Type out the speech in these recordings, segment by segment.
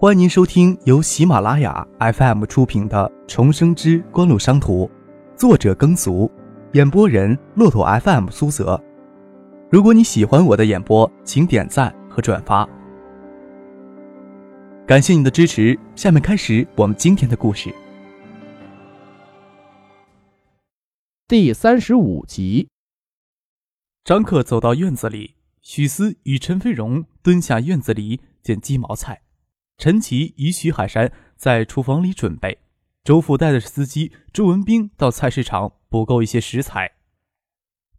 欢迎您收听由喜马拉雅 FM 出品的《重生之官路商途》，作者耕俗，演播人骆驼 FM 苏泽。如果你喜欢我的演播，请点赞和转发，感谢你的支持。下面开始我们今天的故事。第三十五集，张克走到院子里，许思与陈飞荣蹲下院子里捡鸡毛菜。陈奇与徐海山在厨房里准备，周父带着司机周文斌到菜市场补购一些食材。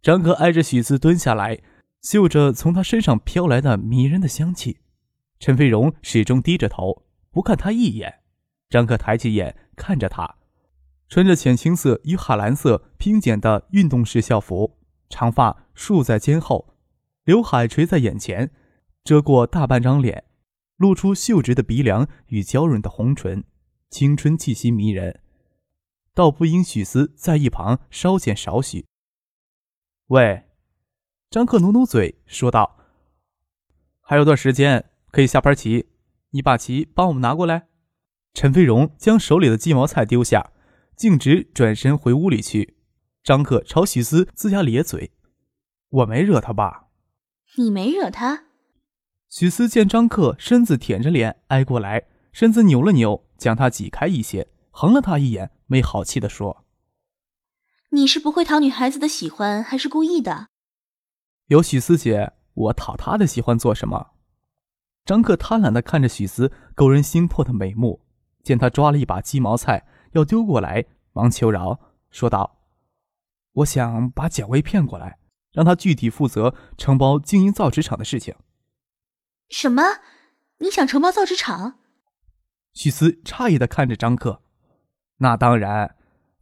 张克挨着许四蹲下来，嗅着从他身上飘来的迷人的香气。陈飞荣始终低着头，不看他一眼。张克抬起眼看着他，穿着浅青色与海蓝色拼剪的运动式校服，长发束在肩后，刘海垂在眼前，遮过大半张脸。露出秀直的鼻梁与娇润的红唇，青春气息迷人，倒不因许思在一旁稍显少许。喂，张克努努嘴说道：“还有段时间可以下盘棋，你把棋帮我们拿过来。”陈飞荣将手里的鸡毛菜丢下，径直转身回屋里去。张克朝许思龇牙咧嘴：“我没惹他吧？你没惹他？”许思见张克身子舔着脸挨过来，身子扭了扭，将他挤开一些，横了他一眼，没好气地说：“你是不会讨女孩子的喜欢，还是故意的？”有许思姐，我讨她的喜欢做什么？张克贪婪地看着许思勾人心魄的美目，见他抓了一把鸡毛菜要丢过来，忙求饶，说道：“我想把蒋薇骗过来，让他具体负责承包经营造纸厂的事情。”什么？你想承包造纸厂？许思诧异的看着张克。那当然，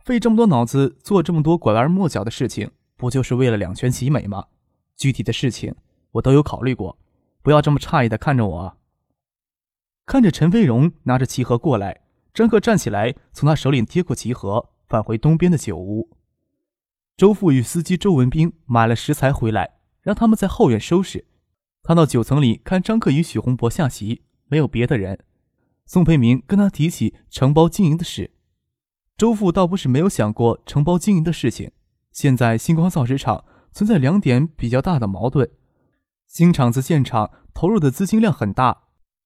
费这么多脑子做这么多拐弯抹角的事情，不就是为了两全其美吗？具体的事情我都有考虑过，不要这么诧异的看着我。看着陈飞荣拿着棋盒过来，张克站起来，从他手里接过棋盒，返回东边的酒屋。周父与司机周文斌买了食材回来，让他们在后院收拾。他到九层里看张克与许洪博下棋，没有别的人。宋培明跟他提起承包经营的事，周父倒不是没有想过承包经营的事情。现在星光造纸厂存在两点比较大的矛盾：新厂子建厂投入的资金量很大，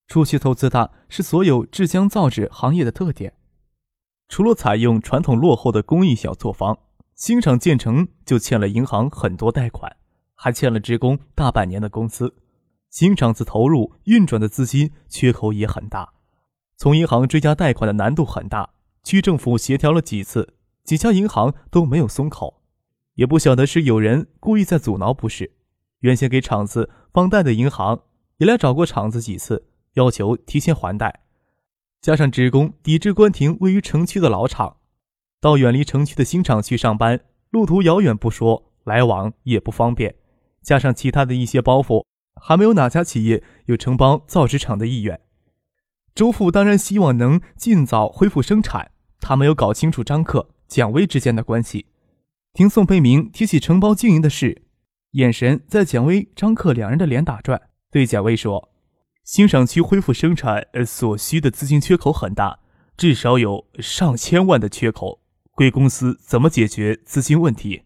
初期投资大是所有制浆造纸行业的特点。除了采用传统落后的工艺小作坊，新厂建成就欠了银行很多贷款，还欠了职工大半年的工资。新厂子投入运转的资金缺口也很大，从银行追加贷款的难度很大。区政府协调了几次，几家银行都没有松口，也不晓得是有人故意在阻挠，不是？原先给厂子放贷的银行也来找过厂子几次，要求提前还贷。加上职工抵制关停位于城区的老厂，到远离城区的新厂去上班，路途遥远不说，来往也不方便，加上其他的一些包袱。还没有哪家企业有承包造纸厂的意愿。周父当然希望能尽早恢复生产。他没有搞清楚张克、蒋薇之间的关系。听宋培明提起承包经营的事，眼神在蒋薇、张克两人的脸打转，对蒋薇说：“新厂区恢复生产所需的资金缺口很大，至少有上千万的缺口。贵公司怎么解决资金问题？”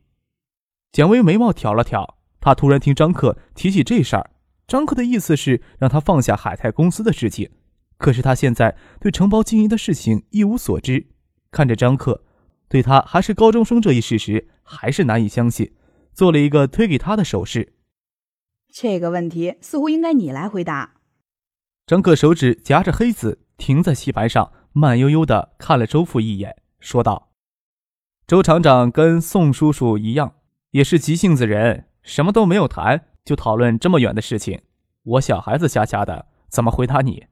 蒋薇眉毛挑了挑，他突然听张克提起这事儿。张克的意思是让他放下海泰公司的事情，可是他现在对承包经营的事情一无所知。看着张克，对他还是高中生这一事实还是难以相信，做了一个推给他的手势。这个问题似乎应该你来回答。张克手指夹着黑子停在棋盘上，慢悠悠地看了周父一眼，说道：“周厂长跟宋叔叔一样，也是急性子人，什么都没有谈。”就讨论这么远的事情，我小孩子家家的，怎么回答你？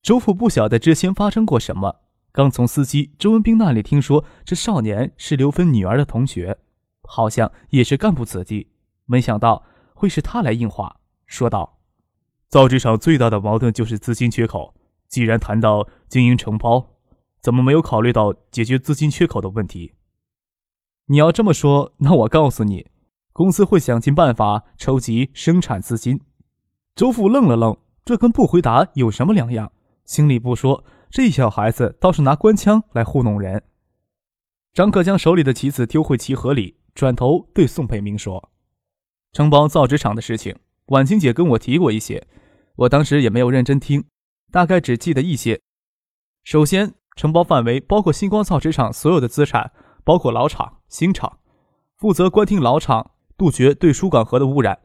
周父不晓得之前发生过什么，刚从司机周文斌那里听说这少年是刘芬女儿的同学，好像也是干部子弟，没想到会是他来应话，说道：“造纸厂最大的矛盾就是资金缺口，既然谈到经营承包，怎么没有考虑到解决资金缺口的问题？你要这么说，那我告诉你。”公司会想尽办法筹集生产资金。周父愣了愣，这跟不回答有什么两样？心里不说，这小孩子倒是拿官腔来糊弄人。张克将手里的棋子丢回棋盒里，转头对宋培明说：“承包造纸厂的事情，婉清姐跟我提过一些，我当时也没有认真听，大概只记得一些。首先，承包范围包括星光造纸厂所有的资产，包括老厂、新厂，负责关停老厂，杜绝对输港河的污染，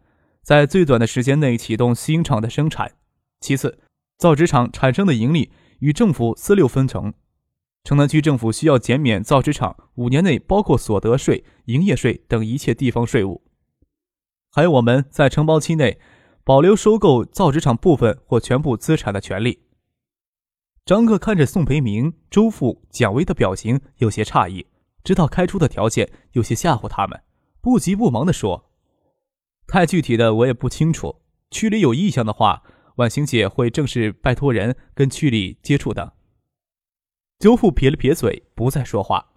在最短的时间内启动新厂的生产。其次。”造纸厂产生的盈利与政府四六分成，城南区政府需要减免造纸厂五年内包括所得税、营业税等一切地方税务。还有我们在承包期内保留收购造纸厂部分或全部资产的权利。张克看着宋培明、周富、蒋薇的表情，有些诧异，知道开出的条件有些吓唬他们，不急不忙地说：“太具体的我也不清楚，区里有意向的话。”婉晴姐会正式拜托人跟区里接触的。周父撇了撇嘴，不再说话。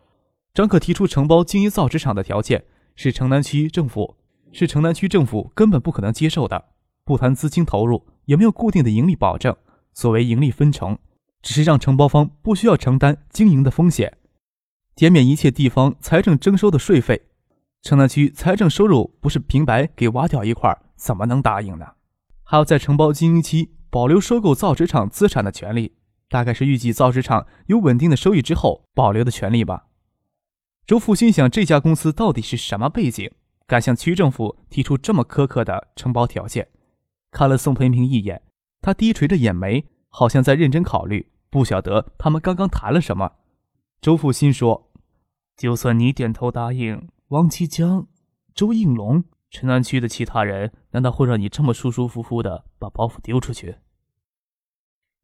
张可提出承包经营造纸厂的条件，是城南区政府是城南区政府根本不可能接受的。不谈资金投入，也没有固定的盈利保证。所谓盈利分成，只是让承包方不需要承担经营的风险，减免一切地方财政征收的税费。城南区财政收入不是平白给挖掉一块，怎么能答应呢？还要在承包经营期保留收购造纸厂资产的权利，大概是预计造纸厂有稳定的收益之后保留的权利吧。周父心想，这家公司到底是什么背景，敢向区政府提出这么苛刻的承包条件？看了宋培明一眼，他低垂着眼眉，好像在认真考虑，不晓得他们刚刚谈了什么。周父心说：“就算你点头答应，王其江、周应龙。”城南区的其他人难道会让你这么舒舒服服的把包袱丢出去？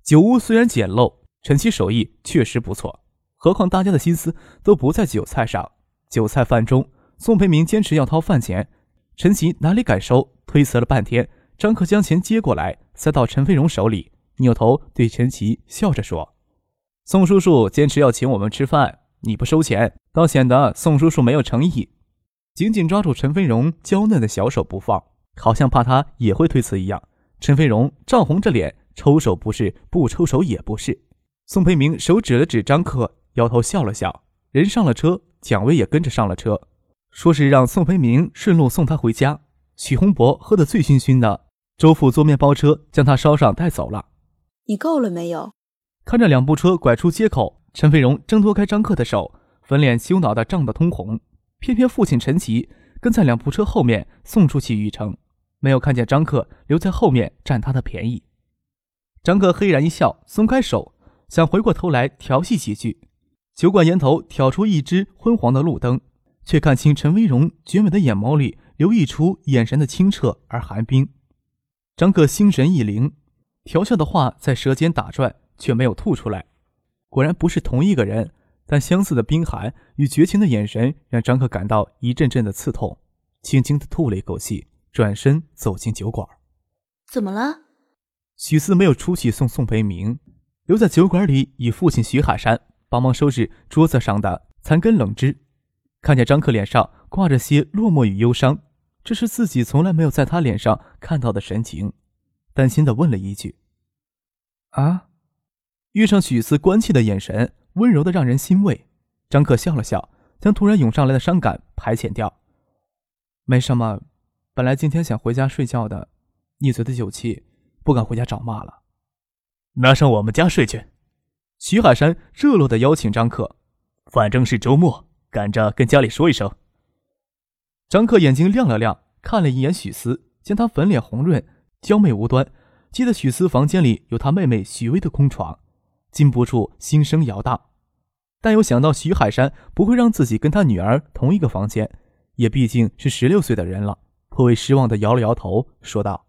酒屋虽然简陋，陈七手艺确实不错。何况大家的心思都不在酒菜上。酒菜饭中，宋培明坚持要掏饭钱，陈奇哪里敢收？推辞了半天，张克将钱接过来，塞到陈飞荣手里，扭头对陈奇笑着说：“宋叔叔坚持要请我们吃饭，你不收钱，倒显得宋叔叔没有诚意。”紧紧抓住陈飞荣娇嫩的小手不放，好像怕他也会推辞一样。陈飞荣涨红着脸，抽手不是，不抽手也不是。宋培明手指了指张克，摇头笑了笑。人上了车，蒋薇也跟着上了车，说是让宋培明顺路送他回家。许洪博喝得醉醺醺的，周父坐面包车将他捎上带走了。你够了没有？看着两部车拐出街口，陈飞荣挣脱开张克的手，粉脸羞恼的涨得通红。偏偏父亲陈奇跟在两部车后面送出去玉成，没有看见张克留在后面占他的便宜。张克嘿然一笑，松开手，想回过头来调戏几句。酒馆檐头挑出一支昏黄的路灯，却看清陈威荣绝美的眼眸里流溢出眼神的清澈而寒冰。张克心神一灵，调笑的话在舌尖打转，却没有吐出来。果然不是同一个人。但相似的冰寒与绝情的眼神让张克感到一阵阵的刺痛，轻轻的吐了一口气，转身走进酒馆。怎么了？许四没有出去送宋培明，留在酒馆里与父亲徐海山帮忙收拾桌子上的残羹冷汁。看见张克脸上挂着些落寞与忧伤，这是自己从来没有在他脸上看到的神情，担心的问了一句：“啊？”遇上许四关切的眼神。温柔的让人欣慰，张克笑了笑，将突然涌上来的伤感排遣掉。没什么，本来今天想回家睡觉的，逆嘴的酒气，不敢回家找骂了。那上我们家睡去。徐海山热络的邀请张克，反正是周末，赶着跟家里说一声。张克眼睛亮了亮，看了一眼许思，见她粉脸红润，娇媚无端，记得许思房间里有他妹妹许薇的空床。禁不住心生摇荡，但又想到徐海山不会让自己跟他女儿同一个房间，也毕竟是十六岁的人了，颇为失望的摇了摇头，说道：“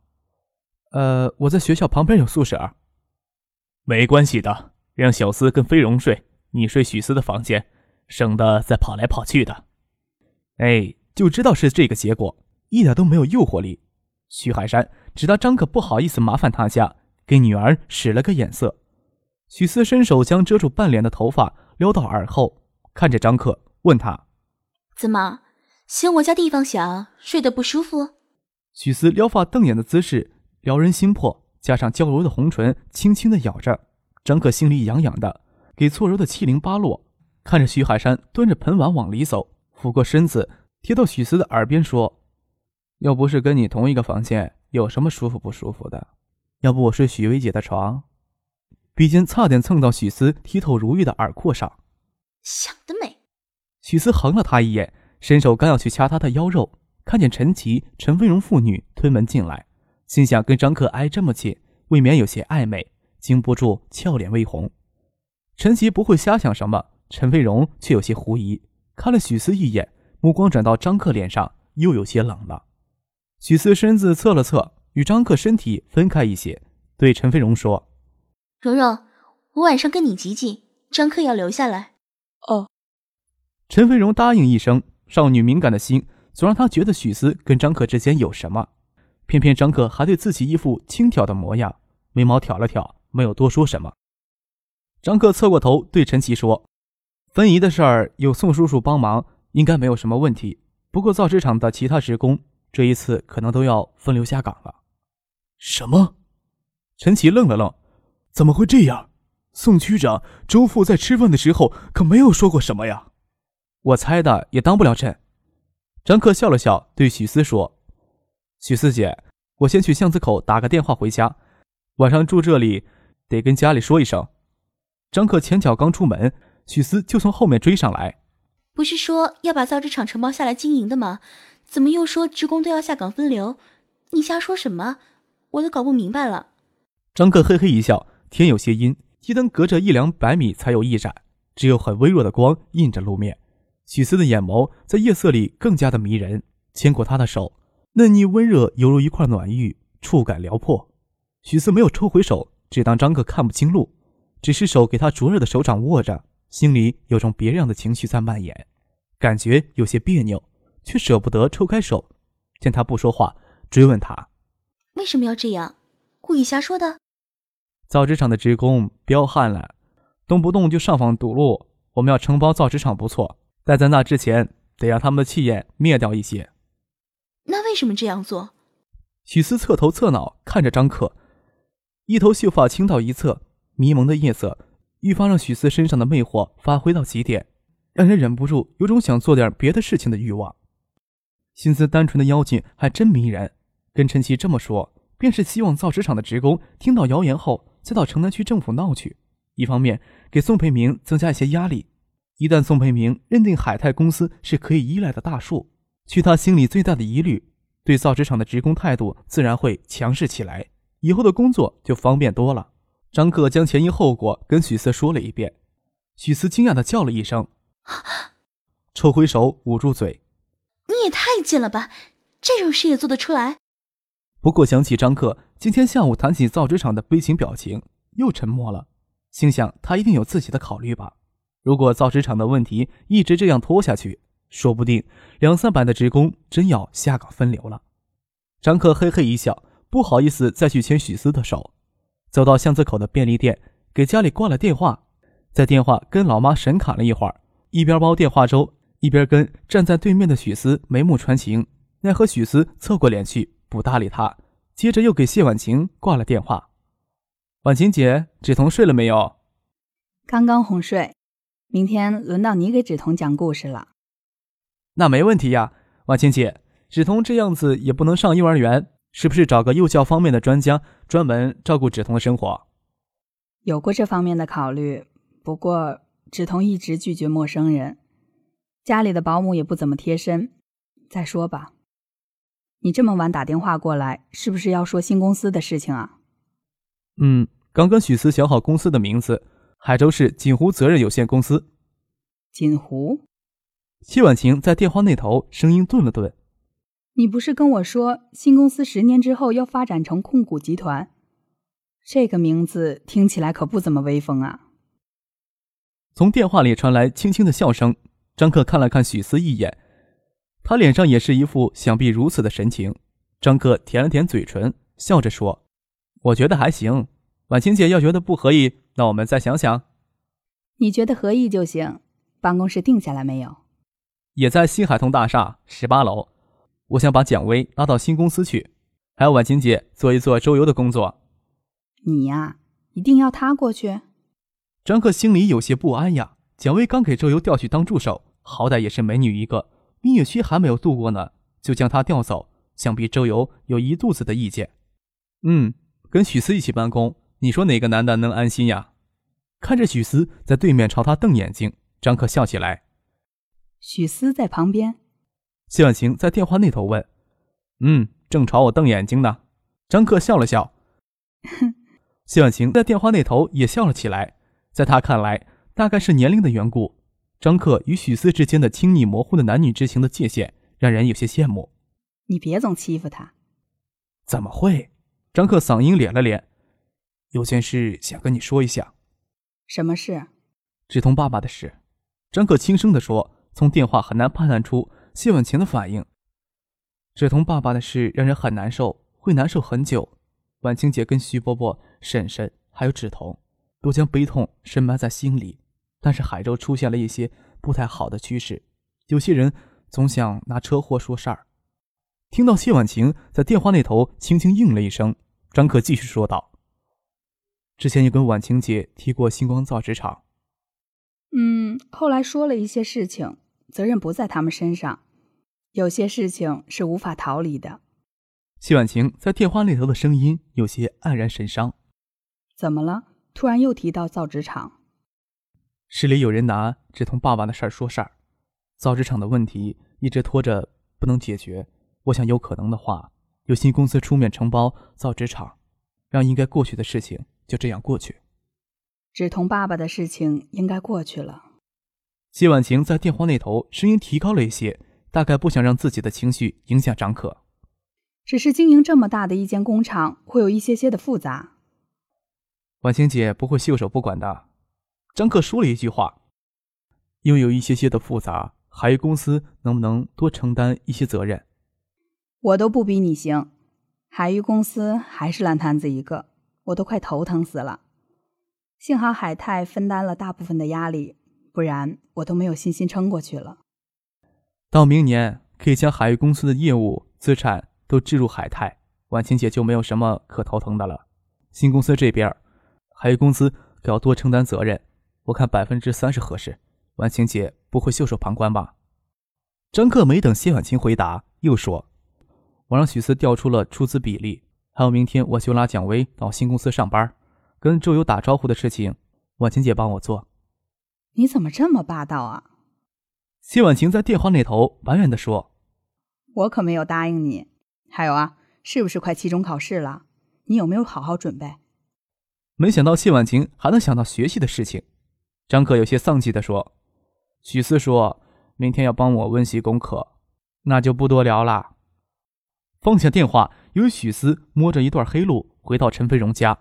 呃，我在学校旁边有宿舍，没关系的，让小思跟飞荣睡，你睡许思的房间，省得再跑来跑去的。”哎，就知道是这个结果，一点都没有诱惑力。徐海山只当张可不好意思麻烦他家，给女儿使了个眼色。许思伸手将遮住半脸的头发撩到耳后，看着张克，问他：“怎么嫌我家地方小，睡得不舒服？”许思撩发瞪眼的姿势撩人心魄，加上娇柔的红唇轻轻的咬着，张克心里痒痒的，给搓揉的七零八落。看着徐海山端着盆碗往里走，俯过身子贴到许思的耳边说：“又不是跟你同一个房间，有什么舒服不舒服的？要不我睡许薇姐的床？”鼻尖差点蹭到许思剔透如玉的耳廓上。想得美！许思横了他一眼，伸手刚要去掐他的腰肉，看见陈奇、陈飞荣父女推门进来，心想跟张克挨这么近，未免有些暧昧，禁不住俏脸微红。陈奇不会瞎想什么。陈飞荣却有些狐疑，看了许思一眼，目光转到张克脸上，又有些冷了。许思身子侧了侧，与张克身体分开一些，对陈飞荣说：“蓉蓉，我晚上跟你挤挤，张克要留下来。”哦。陈飞荣答应一声，少女敏感的心总让她觉得许思跟张克之间有什么，偏偏张克还对自己一副轻佻的模样，眉毛挑了挑，没有多说什么。张克侧过头对陈奇说。分宜的事儿有宋叔叔帮忙，应该没有什么问题。不过造纸厂的其他职工这一次可能都要分流下岗了。什么？陈奇愣了愣，怎么会这样？宋区长、周副在吃饭的时候可没有说过什么呀。我猜的也当不了真。张克笑了笑，对许思说：“许思姐，我先去巷子口打个电话回家，晚上住这里，得跟家里说一声。”张克前脚刚出门。许思就从后面追上来，不是说要把造纸厂承包下来经营的吗？怎么又说职工都要下岗分流？你瞎说什么？我都搞不明白了。张克嘿嘿一笑，天有些阴，街灯隔着一两百米才有一盏，只有很微弱的光映着路面。许思的眼眸在夜色里更加的迷人，牵过他的手，嫩腻温热，犹如一块暖玉，触感撩破。许思没有抽回手，只当张克看不清路，只是手给他灼热的手掌握着。心里有种别样的情绪在蔓延，感觉有些别扭，却舍不得抽开手。见他不说话，追问他：“为什么要这样？故意瞎说的？”造纸厂的职工彪悍了，动不动就上访堵路。我们要承包造纸厂不错，但在那之前，得让他们的气焰灭掉一些。那为什么这样做？许思侧头侧脑看着张克，一头秀发倾到一侧，迷蒙的夜色。愈发让许思身上的魅惑发挥到极点，让人忍不住有种想做点别的事情的欲望。心思单纯的妖精还真迷人。跟陈奇这么说，便是希望造纸厂的职工听到谣言后，再到城南区政府闹去。一方面给宋培明增加一些压力，一旦宋培明认定海泰公司是可以依赖的大树，去他心里最大的疑虑，对造纸厂的职工态度自然会强势起来，以后的工作就方便多了。张克将前因后果跟许思说了一遍，许思惊讶的叫了一声，抽回手捂住嘴：“你也太贱了吧，这种事也做得出来？”不过想起张克今天下午谈起造纸厂的悲情表情，又沉默了，心想他一定有自己的考虑吧。如果造纸厂的问题一直这样拖下去，说不定两三百的职工真要下岗分流了。张克嘿嘿一笑，不好意思再去牵许思的手。走到巷子口的便利店，给家里挂了电话，在电话跟老妈神侃了一会儿，一边煲电话粥，一边跟站在对面的许思眉目传情。奈何许思侧过脸去，不搭理他。接着又给谢婉晴挂了电话：“婉晴姐，芷彤睡了没有？”“刚刚哄睡，明天轮到你给芷彤讲故事了。”“那没问题呀，婉晴姐，芷彤这样子也不能上幼儿园。”是不是找个幼教方面的专家，专门照顾芷彤的生活？有过这方面的考虑，不过芷彤一直拒绝陌生人，家里的保姆也不怎么贴身。再说吧，你这么晚打电话过来，是不是要说新公司的事情啊？嗯，刚跟许思想好公司的名字，海州市锦湖责任有限公司。锦湖？谢婉晴在电话那头声音顿了顿。你不是跟我说新公司十年之后要发展成控股集团？这个名字听起来可不怎么威风啊！从电话里传来轻轻的笑声。张克看了看许思一眼，他脸上也是一副想必如此的神情。张克舔了舔嘴唇，笑着说：“我觉得还行。婉晴姐要觉得不合意，那我们再想想。你觉得合意就行。办公室定下来没有？也在新海通大厦十八楼。”我想把蒋薇拉到新公司去，还有婉晴姐做一做周游的工作。你呀，一定要她过去？张克心里有些不安呀。蒋薇刚给周游调去当助手，好歹也是美女一个，蜜月期还没有度过呢，就将他调走，想必周游有一肚子的意见。嗯，跟许思一起办公，你说哪个男的能安心呀？看着许思在对面朝他瞪眼睛，张克笑起来。许思在旁边，谢婉晴在电话那头问：“嗯，正朝我瞪眼睛呢。”张克笑了笑。哼。谢婉晴在电话那头也笑了起来，在他看来。大概是年龄的缘故，张克与许四之间的亲昵模糊的男女之情的界限，让人有些羡慕。你别总欺负他。怎么会？张克嗓音敛了敛，有件事想跟你说一下。什么事？志同爸爸的事。张克轻声地说，从电话很难判断出谢婉晴的反应。志同爸爸的事让人很难受，会难受很久。婉清姐跟徐伯伯、婶婶还有志同，都将悲痛深埋在心里。但是海州出现了一些不太好的趋势，有些人总想拿车祸说事儿。听到谢婉晴在电话那头轻轻应了一声，张可继续说道：“之前也跟婉晴姐提过星光造纸厂，嗯，后来说了一些事情，责任不在他们身上，有些事情是无法逃离的。”谢婉晴在电话那头的声音有些黯然神伤。怎么了？突然又提到造纸厂？市里有人拿志同爸爸的事儿说事儿，造纸厂的问题一直拖着不能解决。我想有可能的话，有新公司出面承包造纸厂，让应该过去的事情就这样过去。志同爸爸的事情应该过去了。谢婉晴在电话那头声音提高了一些，大概不想让自己的情绪影响张可。只是经营这么大的一间工厂，会有一些些的复杂。婉晴姐不会袖手不管的。张克说了一句话：“因为有一些些的复杂，海域公司能不能多承担一些责任？”我都不比你行，海域公司还是烂摊子一个，我都快头疼死了。幸好海泰分担了大部分的压力，不然我都没有信心撑过去了。到明年可以将海域公司的业务资产都置入海泰，婉清姐就没有什么可头疼的了。新公司这边，海域公司可要多承担责任。我看百分之三十合适，婉晴姐不会袖手旁观吧？张克没等谢婉晴回答，又说：“我让许思调出了出资比例，还有明天我就拉蒋薇到新公司上班，跟周游打招呼的事情，婉晴姐帮我做。”你怎么这么霸道啊？谢婉晴在电话那头埋怨地说：“我可没有答应你。还有啊，是不是快期中考试了？你有没有好好准备？”没想到谢婉晴还能想到学习的事情。张可有些丧气地说：“许思说明天要帮我温习功课，那就不多聊了。”放下电话，由许思摸着一段黑路回到陈飞荣家，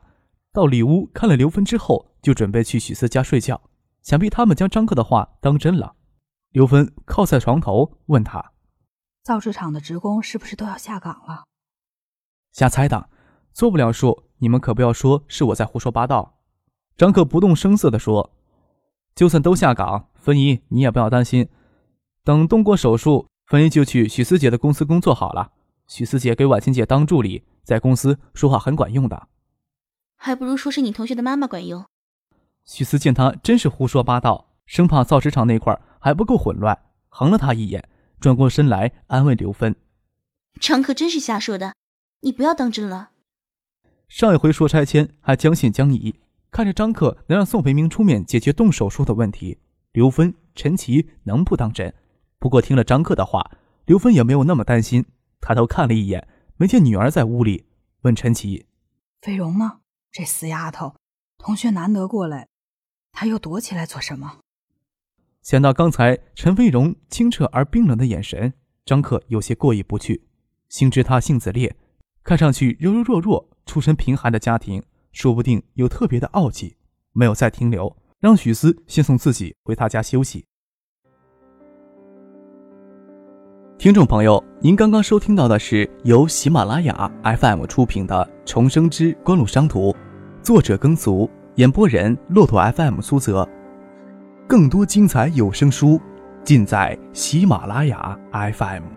到里屋看了刘芬之后，就准备去许思家睡觉。想必他们将张克的话当真了。刘芬靠在床头问他：“造纸厂的职工是不是都要下岗了？”“瞎猜的，做不了数，你们可不要说是我在胡说八道。”张克不动声色地说。就算都下岗，芬姨你也不要担心。等动过手术，芬姨就去许思姐的公司工作好了。许思姐给婉清姐当助理，在公司说话很管用的，还不如说是你同学的妈妈管用。许思见他真是胡说八道，生怕造纸厂那块还不够混乱，横了他一眼，转过身来安慰刘芬：“常可真是瞎说的，你不要当真了。上一回说拆迁还将信将疑。”看着张克能让宋培明出面解决动手术的问题，刘芬、陈奇能不当真？不过听了张克的话，刘芬也没有那么担心。抬头看了一眼，没见女儿在屋里，问陈奇：“飞荣呢？这死丫头，同学难得过来，她又躲起来做什么？”想到刚才陈飞荣清澈而冰冷的眼神，张克有些过意不去。心知他性子烈，看上去柔柔弱弱、出身贫寒的家庭。说不定有特别的傲气，没有再停留，让许思先送自己回他家休息。听众朋友，您刚刚收听到的是由喜马拉雅 FM 出品的《重生之官路商途》，作者耕俗，演播人骆驼 FM 苏泽。更多精彩有声书，尽在喜马拉雅 FM。